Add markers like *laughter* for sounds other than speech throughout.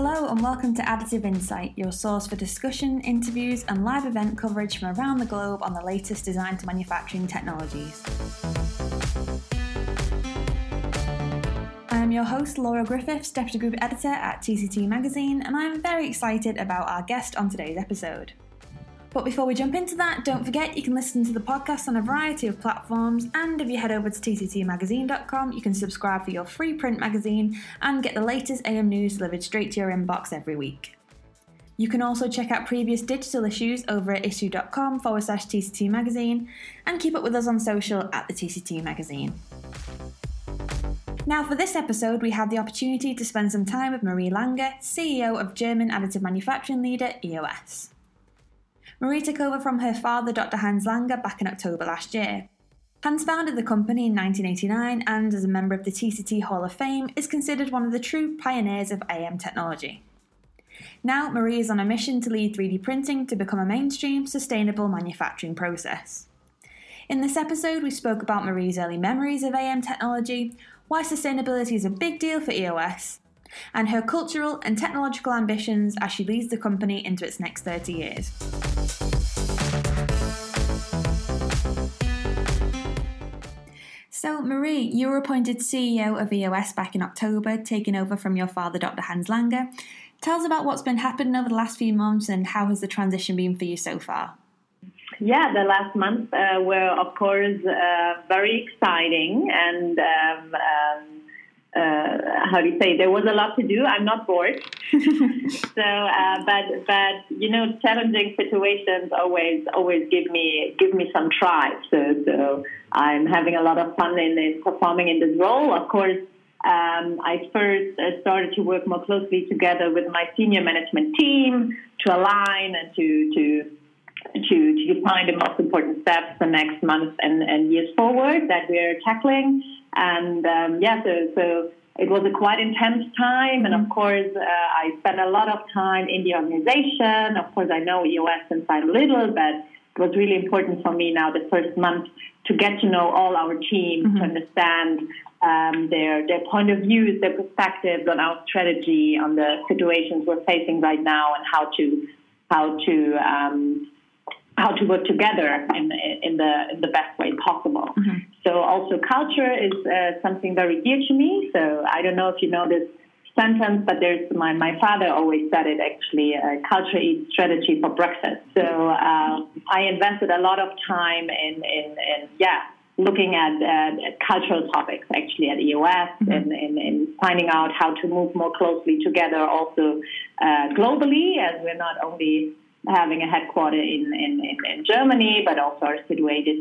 Hello and welcome to Additive Insight, your source for discussion, interviews, and live event coverage from around the globe on the latest design to manufacturing technologies. I am your host, Laura Griffiths, Deputy Group Editor at TCT Magazine, and I am very excited about our guest on today's episode. But before we jump into that, don't forget you can listen to the podcast on a variety of platforms, and if you head over to tctmagazine.com, you can subscribe for your free print magazine and get the latest AM news delivered straight to your inbox every week. You can also check out previous digital issues over at issuu.com forward slash TCT Magazine and keep up with us on social at the TCT Magazine. Now, for this episode, we had the opportunity to spend some time with Marie Langer, CEO of German additive manufacturing leader EOS. Marie took over from her father, Dr. Hans Langer, back in October last year. Hans founded the company in 1989 and, as a member of the TCT Hall of Fame, is considered one of the true pioneers of AM technology. Now, Marie is on a mission to lead 3D printing to become a mainstream, sustainable manufacturing process. In this episode, we spoke about Marie's early memories of AM technology, why sustainability is a big deal for EOS, and her cultural and technological ambitions as she leads the company into its next 30 years. So, Marie, you were appointed CEO of EOS back in October, taking over from your father, Dr. Hans Langer. Tell us about what's been happening over the last few months and how has the transition been for you so far? Yeah, the last months uh, were, of course, uh, very exciting and um, um, how do you say? There was a lot to do. I'm not bored. *laughs* so, uh, but but you know, challenging situations always always give me give me some drive. So so I'm having a lot of fun in, in performing in this role. Of course, um, I first uh, started to work more closely together with my senior management team to align and to to to, to define the most important steps the next months and, and years forward that we're tackling. And um, yeah, so, so it was a quite intense time. And of mm-hmm. course, uh, I spent a lot of time in the organization. Of course, I know EOS inside a little, but it was really important for me now the first month to get to know all our teams, mm-hmm. to understand um, their their point of views, their perspectives on our strategy, on the situations we're facing right now, and how to how to um, how to work together in, in the in the best culture is uh, something very dear to me. So I don't know if you know this sentence, but there's my, my father always said it actually, uh, culture eats strategy for breakfast. So uh, I invested a lot of time in, in, in yeah, looking at, uh, cultural topics actually at EOS mm-hmm. and, and, and, finding out how to move more closely together also uh, globally as we're not only having a headquarter in, in, in, in Germany, but also are situated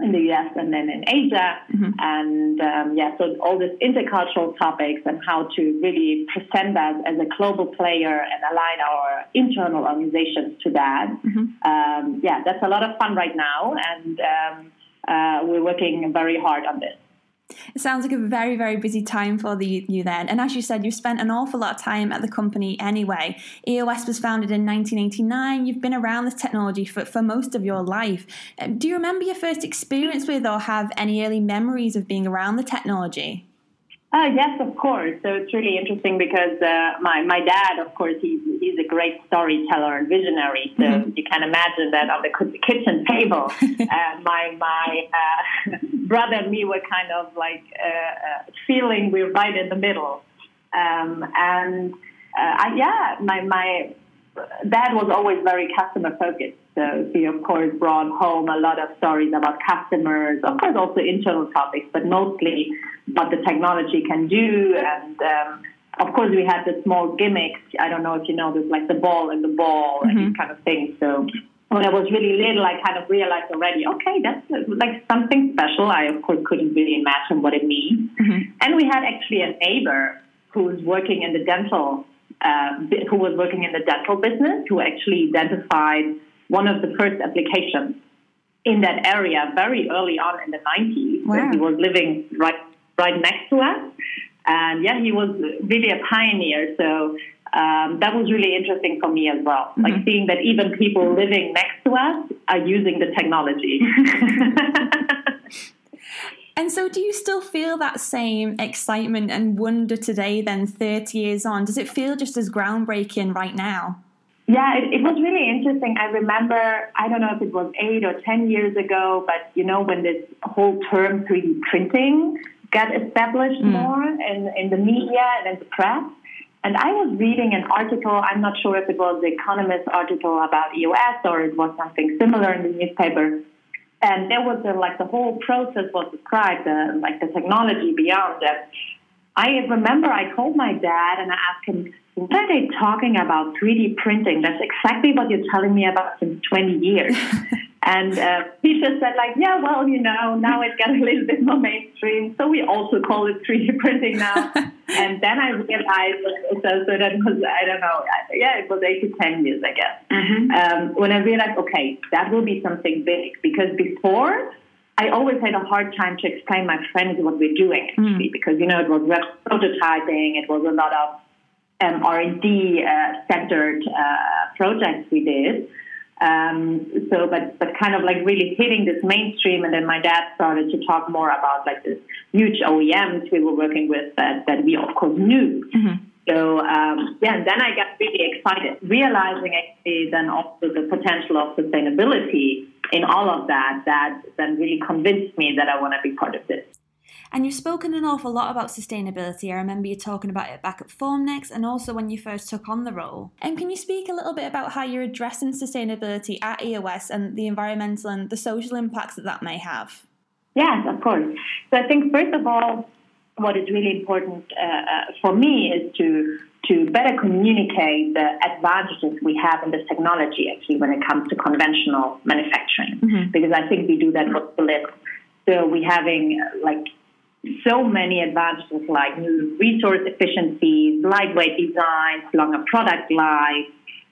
in the US and then in Asia. Mm-hmm. And um, yeah, so all these intercultural topics and how to really present us as a global player and align our internal organizations to that. Mm-hmm. Um, yeah, that's a lot of fun right now. And um, uh, we're working very hard on this. It sounds like a very, very busy time for the, you then. And as you said, you've spent an awful lot of time at the company anyway. EOS was founded in 1989. You've been around this technology for, for most of your life. Um, do you remember your first experience with or have any early memories of being around the technology? Uh, yes, of course. So it's really interesting because uh, my my dad, of course, he's he's a great storyteller and visionary. So mm-hmm. you can imagine that on the kitchen table, *laughs* uh, my my uh, *laughs* brother and me were kind of like uh, uh, feeling we're right in the middle. Um, and I, yeah, my my dad was always very customer focused. So he, of course, brought home a lot of stories about customers, of course, also internal topics, but mostly what the technology can do. And um, of course, we had the small gimmicks. I don't know if you know this, like the ball and the ball mm-hmm. and these kind of things. So when I was really little, I kind of realized already, okay, that's like something special. I, of course, couldn't really imagine what it means. Mm-hmm. And we had actually a neighbor who was working in the dental, uh, who was working in the dental business, who actually identified one of the first applications in that area very early on in the 90s. Wow. He was living right right next to us. And yeah, he was really a pioneer. So um, that was really interesting for me as well. Mm-hmm. Like seeing that even people living next to us are using the technology. *laughs* And so, do you still feel that same excitement and wonder today, then 30 years on? Does it feel just as groundbreaking right now? Yeah, it, it, was really interesting. I remember, I don't know if it was eight or 10 years ago, but you know, when this whole term 3D printing got established mm. more in, in the media and in the press. And I was reading an article, I'm not sure if it was the Economist article about EOS or it was something similar in the newspaper. And there was a, like the whole process was described, uh, like the technology beyond it. I remember I called my dad and I asked him, what are they talking about 3D printing? That's exactly what you're telling me about since 20 years. *laughs* and uh, he just said, like, yeah, well, you know, now it got a little bit more mainstream, so we also call it 3D *laughs* printing now. *laughs* and then I realized, so, so that was, I don't know, yeah, it was eight to 10 years, I guess. Mm-hmm. Um, when I realized, okay, that will be something big, because before, I always had a hard time to explain my friends what we're doing actually, mm. because you know it was web prototyping, it was a lot of um, R&D uh, centered uh, projects we did. Um, so, but but kind of like really hitting this mainstream, and then my dad started to talk more about like this huge OEMs we were working with that that we of course knew. Mm-hmm. So um, yeah, and then I got really excited, realizing actually then also the potential of sustainability in all of that. That then really convinced me that I want to be part of this. And you've spoken an awful lot about sustainability. I remember you talking about it back at Formnext and also when you first took on the role. And can you speak a little bit about how you're addressing sustainability at EOS and the environmental and the social impacts that that may have? Yes, of course. So I think, first of all, what is really important uh, uh, for me is to to better communicate the advantages we have in this technology actually when it comes to conventional manufacturing mm-hmm. because I think we do that with the list. So we having like so many advantages like new resource efficiencies, lightweight designs, longer product life,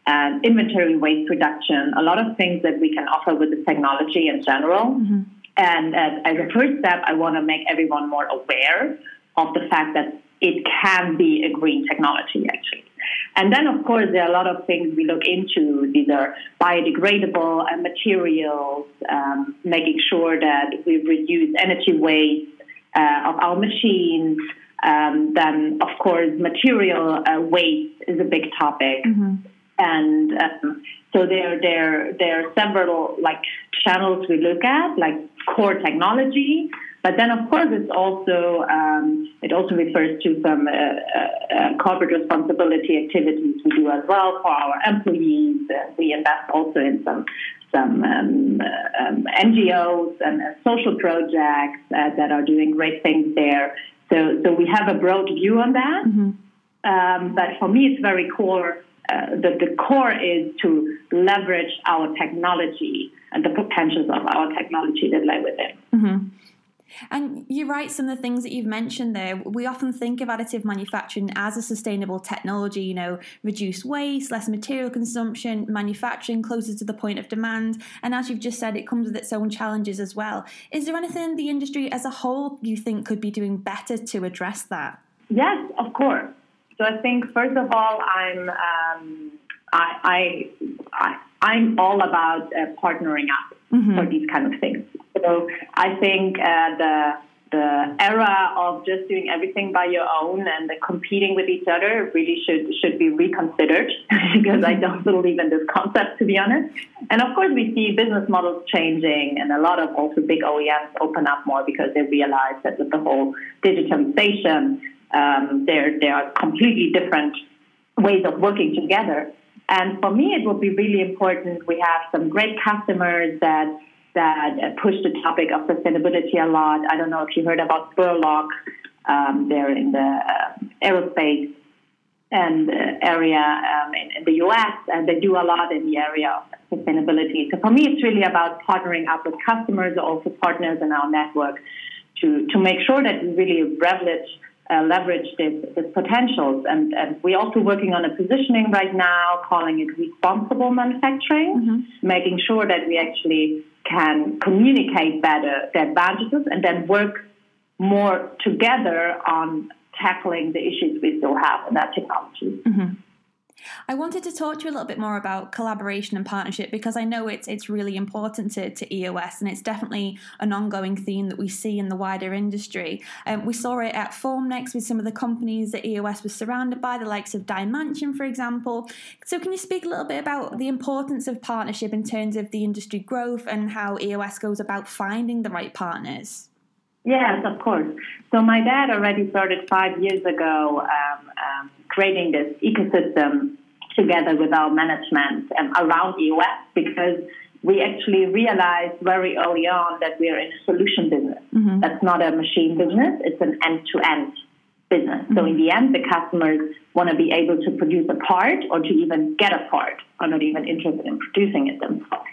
and inventory waste reduction, a lot of things that we can offer with the technology in general. Mm-hmm. And as, as a first step, I want to make everyone more aware of the fact that it can be a green technology, actually. And then, of course, there are a lot of things we look into. These are biodegradable materials, um, making sure that we reduce energy waste, uh, of our machines. Um, then, of course, material uh, waste is a big topic. Mm-hmm. And um, so there, there, there are several like channels we look at, like core technology. But then, of course, it's also um, it also refers to some uh, uh, uh corporate responsibility activities we do as well for our employees. Uh, we invest also in some some um, um, NGOs and uh, social projects uh, that are doing great things there. So, so we have a broad view on that. Mm-hmm. Um, but for me, it's very core. Uh, the, the core is to leverage our technology and the potentials of our technology that lie within. Mm-hmm. And you're right, some of the things that you've mentioned there, we often think of additive manufacturing as a sustainable technology, you know, reduce waste, less material consumption, manufacturing closer to the point of demand. And as you've just said, it comes with its own challenges as well. Is there anything the industry as a whole you think could be doing better to address that? Yes, of course. So I think, first of all, I'm. Um, I, I, I, am all about uh, partnering up mm-hmm. for these kind of things. So I think uh, the the era of just doing everything by your own and competing with each other really should should be reconsidered *laughs* because I don't believe in this concept to be honest. And of course, we see business models changing, and a lot of also big OEMs open up more because they realize that with the whole digitalization, um, there there are completely different ways of working together. And for me, it would be really important. We have some great customers that that push the topic of sustainability a lot. I don't know if you heard about Burlock. Um, they're in the uh, aerospace and uh, area um, in, in, the U.S. and they do a lot in the area of sustainability. So for me, it's really about partnering up with customers, also partners in our network, to to make sure that we really leverage. Uh, leverage this, this potentials, and, and, we're also working on a positioning right now, calling it responsible manufacturing, mm-hmm. making sure that we actually can communicate better the advantages and then work more together on tackling the issues we still have in that technology. Mm-hmm. I wanted to talk to you a little bit more about collaboration and partnership because I know it's it's really important to, to EOS and it's definitely an ongoing theme that we see in the wider industry. Um, we saw it at Formnext with some of the companies that EOS was surrounded by, the likes of DyeMansion, for example. So, can you speak a little bit about the importance of partnership in terms of the industry growth and how EOS goes about finding the right partners? Yes, of course. So my dad already started five years ago um, um, creating this ecosystem together with our management um, around EOS because we actually realized very early on that we are in a solution business. Mm-hmm. That's not a machine business, it's an end to end business. Mm-hmm. So in the end, the customers want to be able to produce a part or to even get a part, are not even interested in producing it themselves.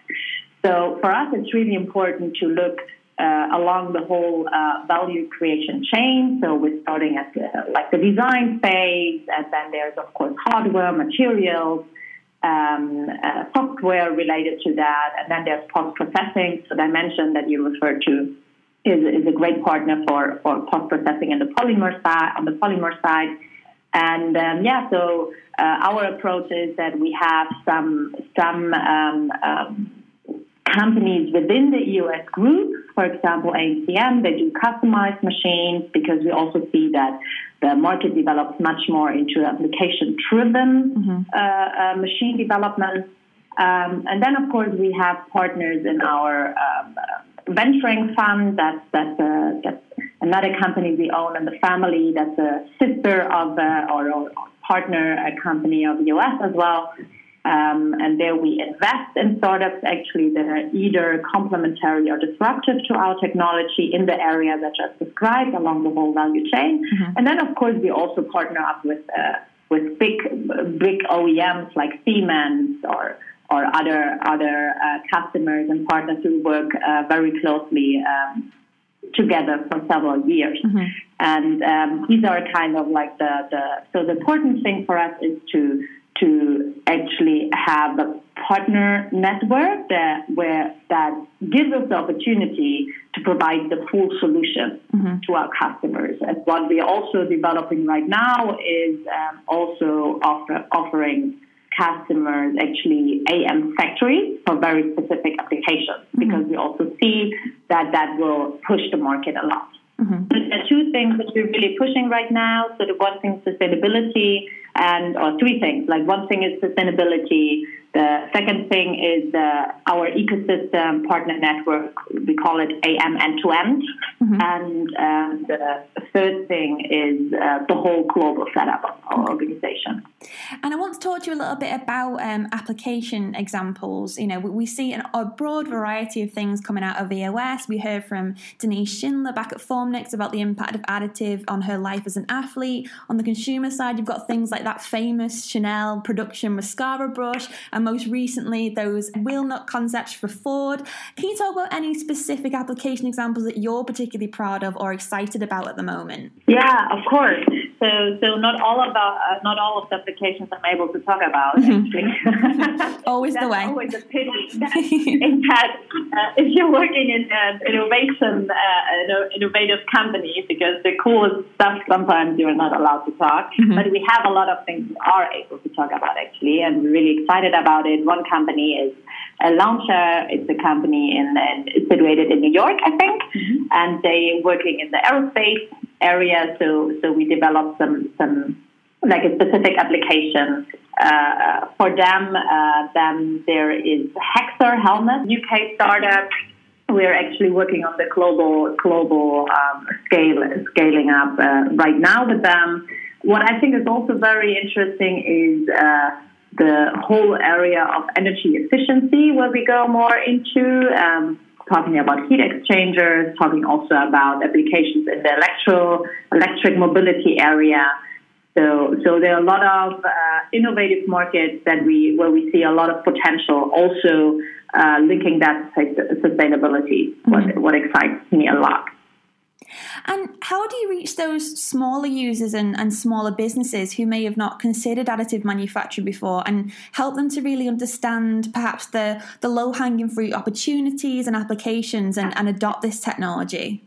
So for us, it's really important to look uh, along the whole uh, value creation chain. So we're starting at the, like the design phase, and then there's of course hardware, materials, um, uh, software related to that, and then there's post processing. So DyeMansion that you referred to is, is a great partner for, for post processing in the polymer side on the polymer side. And um, yeah, so uh, our approach is that we have some some um, um companies within the EOS group, for example, AMCM, they do customized machines because we also see that the market develops much more into application driven mm-hmm. uh, uh, machine development. Um, and then, of course, we have partners in our um, venturing fund. That's, that's, uh, that's another company we own in the family. That's a sister of uh, or, or partner a company of EOS as well. Um, and there we invest in startups actually that are either complementary or disruptive to our technology in the areas I just described along the whole value chain. Mm-hmm. And then, of course, we also partner up with uh, with big big OEMs like Siemens or or other other uh, customers and partners who work uh, very closely um, together for several years. Mm-hmm. And um, these are kind of like the, the so the important thing for us is to to actually have a partner network that where that gives us the opportunity to provide the full solution mm-hmm. to our customers. And what we're also developing right now is um, also offer, offering customers actually AM factories for very specific applications mm-hmm. because we also see that that will push the market a lot. Mm-hmm. There are two things that we're really pushing right now. So the one thing is sustainability and or three things. Like one thing is sustainability. The second thing is uh, our ecosystem partner network. We call it AM end to end. And uh, the third thing is uh, the whole global setup of our organization. And I want to talk to you a little bit about um, application examples. You know, we, see an, a broad variety of things coming out of EOS. We heard from Denise Schindler back at Formnext about the impact of additive on her life as an athlete. On the consumer side, you've got things like that famous Chanel production mascara brush, and most recently, those wheel nut concepts for Ford. Can you talk about any specific application examples that you're particularly proud of or excited about at the moment? Yeah, of course. So, so not all of uh, not all of the I'm able to talk about. Mm-hmm. *laughs* always the way. Always a pity. That, *laughs* in that, uh, if you're working in an innovation, uh, innovative company, because the coolest stuff sometimes you're not allowed to talk, mm-hmm. but we have a lot of things we are able to talk about actually, and we're really excited about it. One company is a launcher. It's a company in, in situated in New York, I think, mm-hmm. and they working in the aerospace area. So so we developed some some like a specific application uh, for them. Uh, then there is HEXR Helmet, UK startup. We're actually working on the global global um, scale scaling up uh, right now with them. What I think is also very interesting is uh, the whole area of energy efficiency, where we go more into. Um, talking about heat exchangers, talking also about applications in the electro electric mobility area. So, so there are a lot of uh, innovative markets that we where we see a lot of potential. Also, uh, linking that to sustainability, mm-hmm. what, what excites me a lot. And how do you reach those smaller users and, and smaller businesses who may have not considered additive manufacturing before and help them to really understand perhaps the, the low hanging fruit opportunities and applications and, and adopt this technology?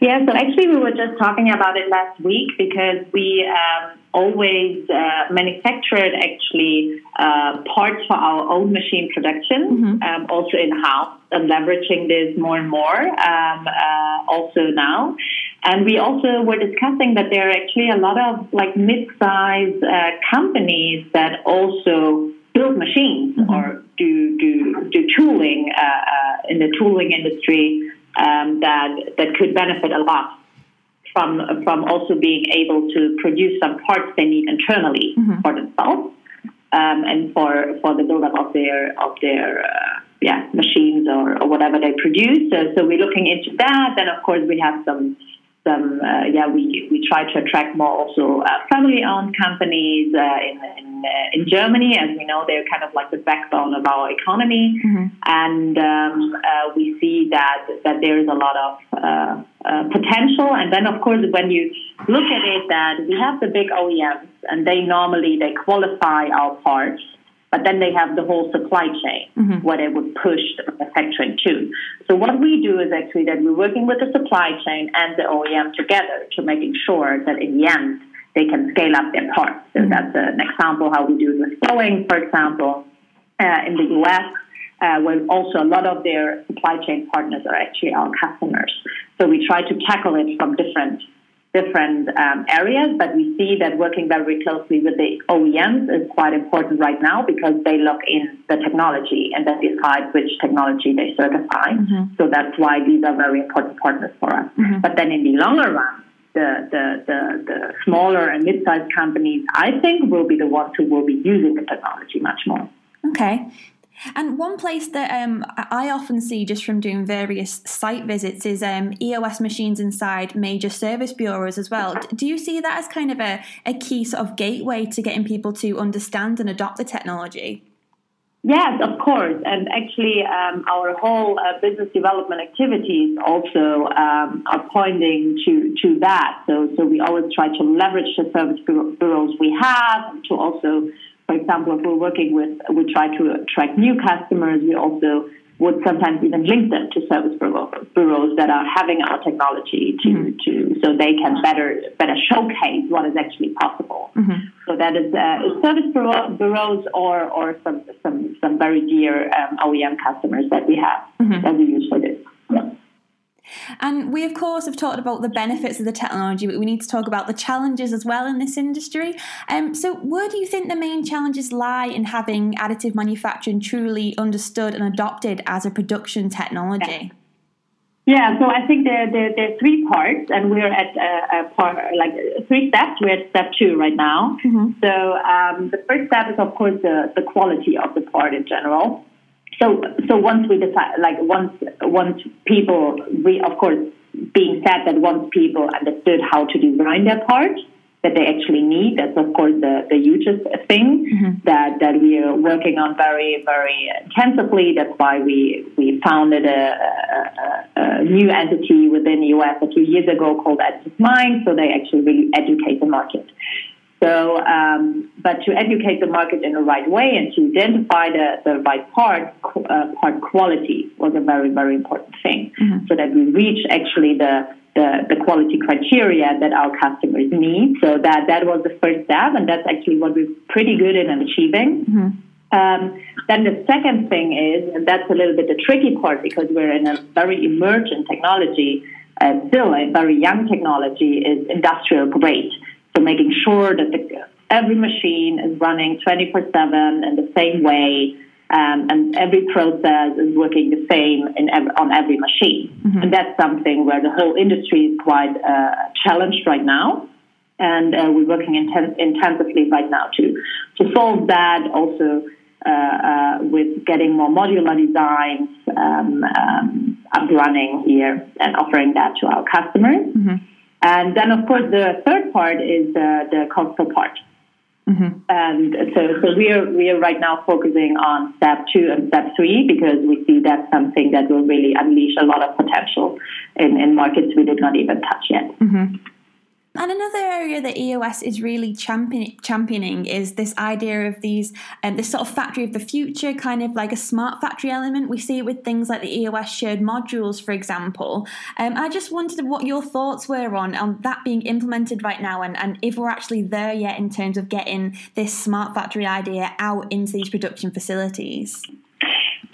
Yeah, so actually, we were just talking about it last week because we um, always uh, manufactured actually uh, parts for our own machine production, mm-hmm. um, also in house, and leveraging this more and more um, uh, also now. And we also were discussing that there are actually a lot of like mid-sized uh, companies that also build machines mm-hmm. or do do do tooling uh, uh, in the tooling industry um, that that could benefit a lot from from also being able to produce some parts they need internally mm-hmm. for themselves um, and for for the buildup of their of their uh, yeah machines or, or whatever they produce. So, so we're looking into that. Then of course we have some some uh, yeah we we try to attract more also uh, family owned companies uh, in in, uh, in Germany. As we know they're kind of like the backbone of our economy. Mm-hmm. and um, uh, we see that that there is a lot of uh, potential. And then of course when you look at it that we have the big OEMs and they normally they qualify our parts but then they have the whole supply chain mm-hmm. where they would push the manufacturing to. So what we do is actually that we're working with the supply chain and the OEM together to making sure that in the end they can scale up their parts. So mm-hmm. that's an example how we do it with Boeing, for example, uh, in the US. Uh, where also a lot of their supply chain partners are actually our customers. So we try to tackle it from different different um, areas, but we see that working very closely with the OEMs is quite important right now because they look in the technology and then decide which technology they certify. Mm-hmm. So that's why these are very important partners for us. Mm-hmm. But then in the longer run, the, the, the, the smaller and mid-sized companies, I think, will be the ones who will be using the technology much more. Okay. And one place that um, I often see just from doing various site visits is um, EOS machines inside major service bureaus as well. Do you see that as kind of a, a key sort of gateway to getting people to understand and adopt the technology? Yes, of course. And actually, um, our whole uh, business development activities also um, are pointing to, to that. So, so we always try to leverage the service bureaus we have to also for example, if we're working with, we try to attract new customers, we also would sometimes even link them to service bureaus that are having our technology to, mm-hmm. to so they can better better showcase what is actually possible. Mm-hmm. So that is uh, service bureaus or or some some some very dear um, OEM customers that we have mm-hmm. that we use for this. And we, of course, have talked about the benefits of the technology, but we need to talk about the challenges as well in this industry. Um, so, where do you think the main challenges lie in having additive manufacturing truly understood and adopted as a production technology? Yeah, so I think there, there, there are three parts, and we're at a, a part, like three steps. We're at step two right now. Mm-hmm. So um, the first step is, of course, the, the quality of the part in general so so once we decide like once once people we of course being said that once people understood how to design their part that they actually need that's of course the, the hugest thing mm-hmm. that, that we are working on very very intensively that's why we we founded a, a, a new entity within the US a few years ago called Additive Mind so they actually really educate the market so, um, but to educate the market in the right way and to identify the, the right part, uh, part quality was a very, very important thing. Mm-hmm. So that we reach actually the, the, the, quality criteria that our customers need. So that, that was the first step, and that's actually what we're pretty good in achieving. Mm-hmm. Um, then the second thing is, and that's a little bit the tricky part because we're in a very emergent technology, uh, still a very young technology, is industrial grade. So making sure that the, every machine is running 24 7 in the same way. Um, and every process is working the same on every machine. Mm-hmm. And that's something where the whole industry is quite uh, challenged right now. And uh, we're working inten- intensively right now to, to solve that also uh, uh with getting more modular designs um, um, up running here and offering that to our customers. Mm-hmm. And then, of course, the third part is the, the cultural part. Mm-hmm. And so, so we are we are right now focusing on step two and step three because we see that's something that will really unleash a lot of potential in, in markets we did not even touch yet. Mm-hmm. And another area that EOS is really champion, championing is this idea of these, um, this sort of factory of the future, kind of like a smart factory element. We see it with things like the EOS shared modules, for example. Um, I just wondered what your thoughts were on, on that being implemented right now and, and if we're actually there yet in terms of getting this smart factory idea out into these production facilities.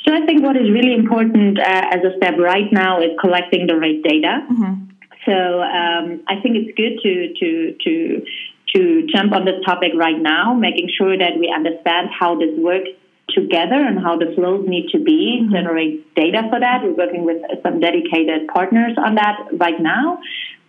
So I think what is really important uh, as a step right now is collecting the right data. Mm-hmm. So um, I think it's good to to to to jump on this topic right now, making sure that we understand how this works together and how the flows need to be, mm-hmm. generate data for that. We're working with some dedicated partners on that right now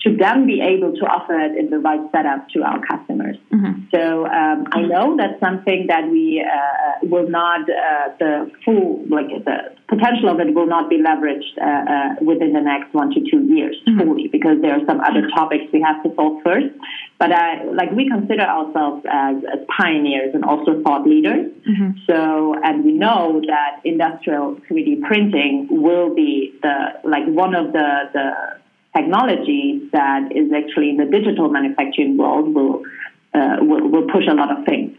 to then be able to offer it in the right setup to our customers. Mm-hmm. So um, I know that's something that we uh, will not uh, the full like the potential of it will not be leveraged uh, uh within the next one to two years mm-hmm. fully because there are some other topics we have to solve first. But uh, like we consider ourselves as, as pioneers and also thought leaders. Mm-hmm. So and we know that industrial 3D printing will be the like one of the the technology that is actually in the digital manufacturing world will uh, will, will, push a lot of things.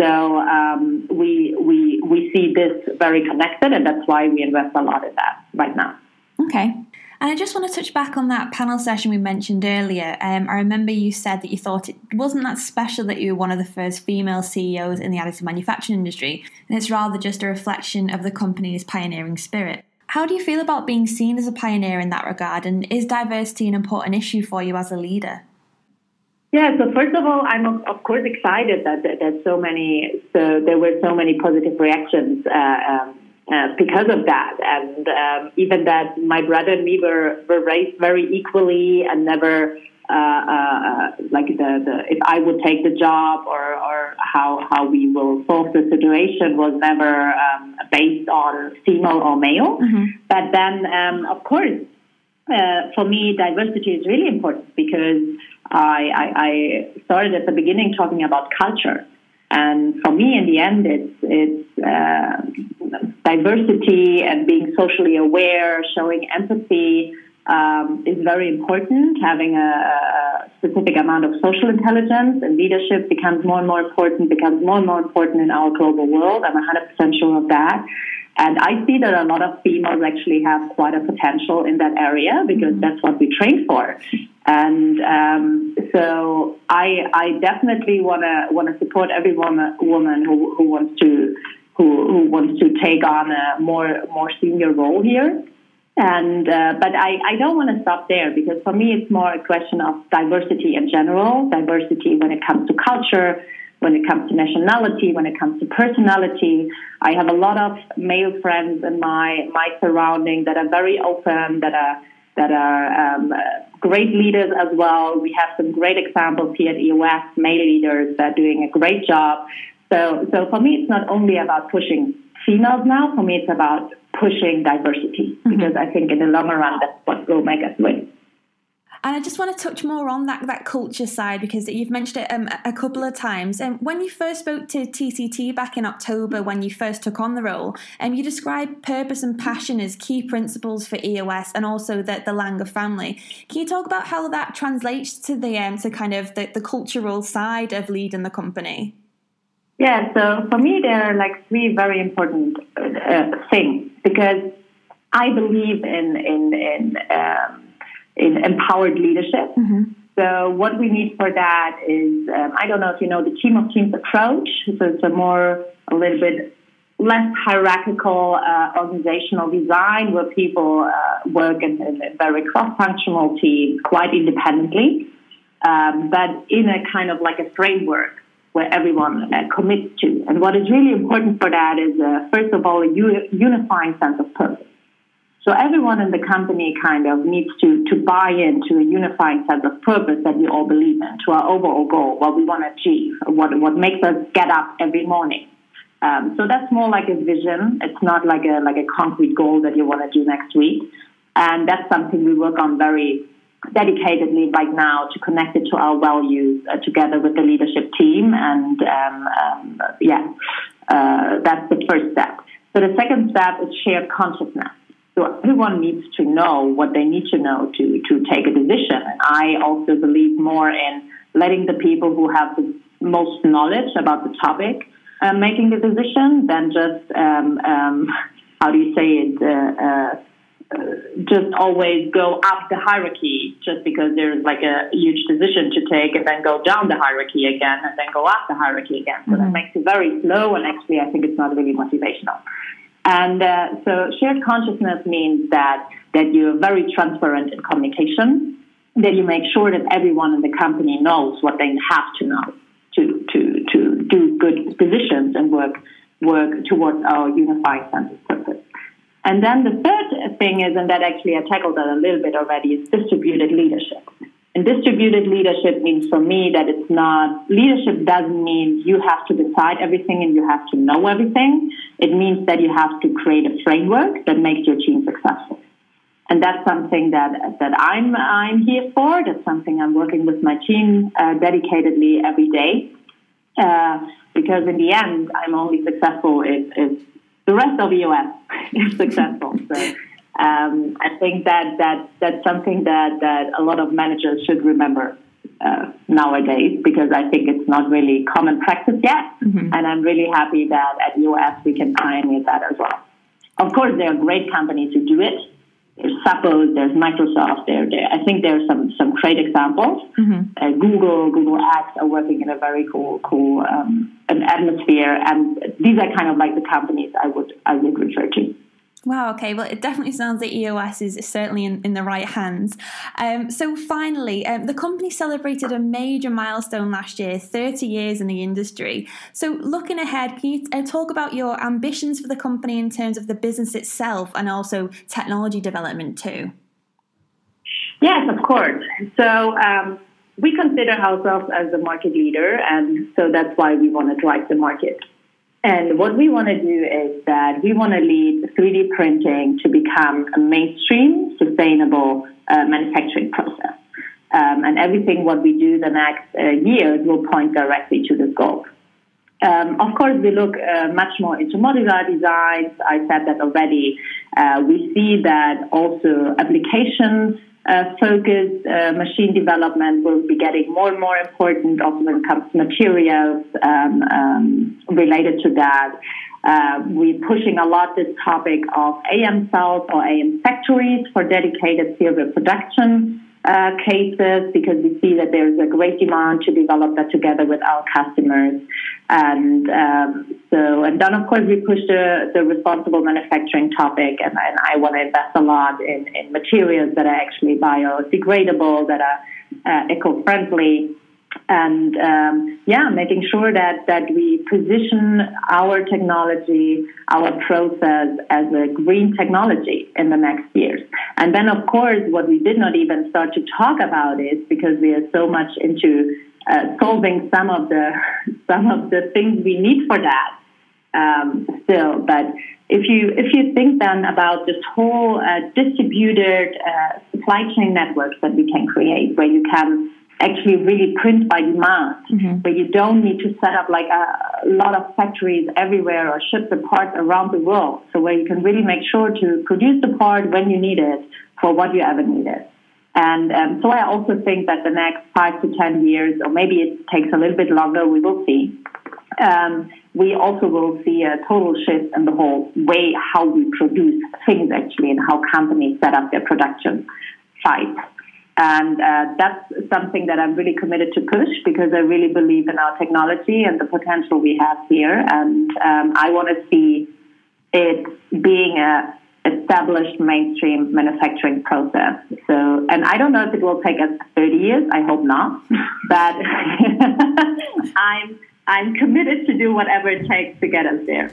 So um, we we we see this very connected, and that's why we invest a lot in that right now. Okay. And I just want to touch back on that panel session we mentioned earlier. Um, I remember you said that you thought it wasn't that special that you were one of the first female CEOs in the additive manufacturing industry, and it's rather just a reflection of the company's pioneering spirit. How do you feel about being seen as a pioneer in that regard? And is diversity an important issue for you as a leader? Yeah, so first of all, I'm of course excited that that, that so many so there were so many positive reactions uh, um, uh, because of that, and um, even that my brother and me were were raised very equally and never uh, uh, like the, the if I would take the job or, or how how we will solve the situation was never um, based on female or male. Mm-hmm. But then, um, of course, uh, for me, diversity is really important because I, I, I, started at the beginning talking about culture. And for me, in the end, it's, it's uh, diversity and being socially aware, showing empathy, um, is very important. Having a, a, specific amount of social intelligence and leadership becomes more and more important, becomes more and more important in our global world. I'm 100% sure of that. And I see that a lot of females actually have quite a potential in that area because that's what we train for. And um, so I, I definitely want to want to support every woman, woman who, who wants to who, who wants to take on a more more senior role here. And uh, but I, I don't want to stop there because for me it's more a question of diversity in general, diversity when it comes to culture, when it comes to nationality, when it comes to personality. I have a lot of male friends in my my surrounding that are very open, that are that are um, great leaders as well. We have some great examples here at EOS, male leaders that are doing a great job. So so for me it's not only about pushing females now. For me it's about pushing diversity mm-hmm. because I think in the long run that's what will make us win. And I just want to touch more on that that culture side because you've mentioned it um, a couple of times. And um, when you first spoke to TCT back in October, when you first took on the role, um, you described purpose and passion as key principles for EOS and also the, the Langer family. Can you talk about how that translates to the um, to kind of the, the cultural side of leading the company? Yeah, so for me, there are like three very important uh, things because I believe in in in, um, in empowered leadership. Mm-hmm. So what we need for that is um, I don't know if you know the team of teams approach. So it's a more a little bit less hierarchical uh, organizational design where people uh, work in, in, a very cross-functional team quite independently, um, but in a kind of like a framework where everyone uh, commits to. And what is really important for that is, uh, first of all, a unifying sense of purpose. So everyone in the company kind of needs to, to buy into a unifying sense of purpose that we all believe in, to our overall goal, what we want to achieve, what, what makes us get up every morning. Um, so that's more like a vision. It's not like a like a concrete goal that you want to do next week. And that's something we work on very dedicatedly right now to connect it to our values uh, together with the leadership team. And um, um, yeah, uh, that's the first step. So the second step is shared consciousness. So everyone needs to know what they need to know to, to take a decision. And I also believe more in letting the people who have the most knowledge about the topic uh, making the decision than just, um, um, how do you say it, uh, uh, just always go up the hierarchy just because there's like a huge decision to take and then go down the hierarchy again and then go up the hierarchy again. So mm-hmm. that makes it very slow and actually I think it's not really motivational. And uh, so shared consciousness means that, that you're very transparent in communication, that you make sure that everyone in the company knows what they have to know to, to, to do good decisions and work, work towards our unified sense of purpose. And then the third thing is, and that actually I tackled that a little bit already, is distributed leadership. And distributed leadership means for me that it's not, leadership doesn't mean you have to decide everything and you have to know everything. It means that you have to create a framework that makes your team successful. And that's something that, that I'm, I'm here for. That's something I'm working with my team uh, dedicatedly every day. Uh, because in the end, I'm only successful if, if the rest of EOS *laughs* is successful. So um, I think that, that that's something that, that a lot of managers should remember uh, nowadays because I think it's not really common practice yet. Mm-hmm. And I'm really happy that at EOS we can pioneer that as well. Of course, there are great companies who do it. There's Zappos, there's Microsoft. There, there. I think there are some some great examples. Mm-hmm. Uh, Google, Google Ads are working in a very cool, cool um, an atmosphere, and these are kind of like the companies I would I would refer to. Wow, okay. Well, it definitely sounds like EOS is certainly in, in the right hands. Um, so, finally, um, the company celebrated a major milestone last year 30 years in the industry. So, looking ahead, can you uh, talk about your ambitions for the company in terms of the business itself and also technology development too? Yes, of course. So, um, we consider ourselves as a market leader, and so that's why we want to drive the market. And what we want to do is that we want to lead 3D printing to become a mainstream, sustainable uh, manufacturing process. Um, and everything what we do the next uh, years will point directly to this goal. Um, of course, we look uh, much more into modular designs. I said that already. Uh, we see that also applications uh, focused uh, machine development will be getting more and more important also when it comes to materials um, um, related to that. Uh, we're pushing a lot this topic of AM cells or AM factories for dedicated serial production uh, cases because we see that there's a great demand to develop that together with our customers. And um, so, and then of course we push the, the responsible manufacturing topic, and, and I want to invest a lot in, in materials that are actually biodegradable, that are uh, eco-friendly and um, yeah, making sure that that we position our technology, our process as a green technology in the next years. And then, of course, what we did not even start to talk about is because we are so much into uh, solving some of the *laughs* some of the things we need for that um, still, but if you if you think then about this whole uh, distributed uh, supply chain networks that we can create, where you can actually really print by demand, mm-hmm. where you don't need to set up like a, a, lot of factories everywhere or ship the parts around the world. So where you can really make sure to produce the part when you need it for what you ever need it. And um, so I also think that the next five to ten years, or maybe it takes a little bit longer, we will see. Um, we also will see a total shift in the whole way how we produce things actually and how companies set up their production sites. And uh, that's something that I'm really committed to push because I really believe in our technology and the potential we have here. And um, I want to see it being a established mainstream manufacturing process. So, and I don't know if it will take us 30 years. I hope not, *laughs* but *laughs* I'm I'm committed to do whatever it takes to get us there.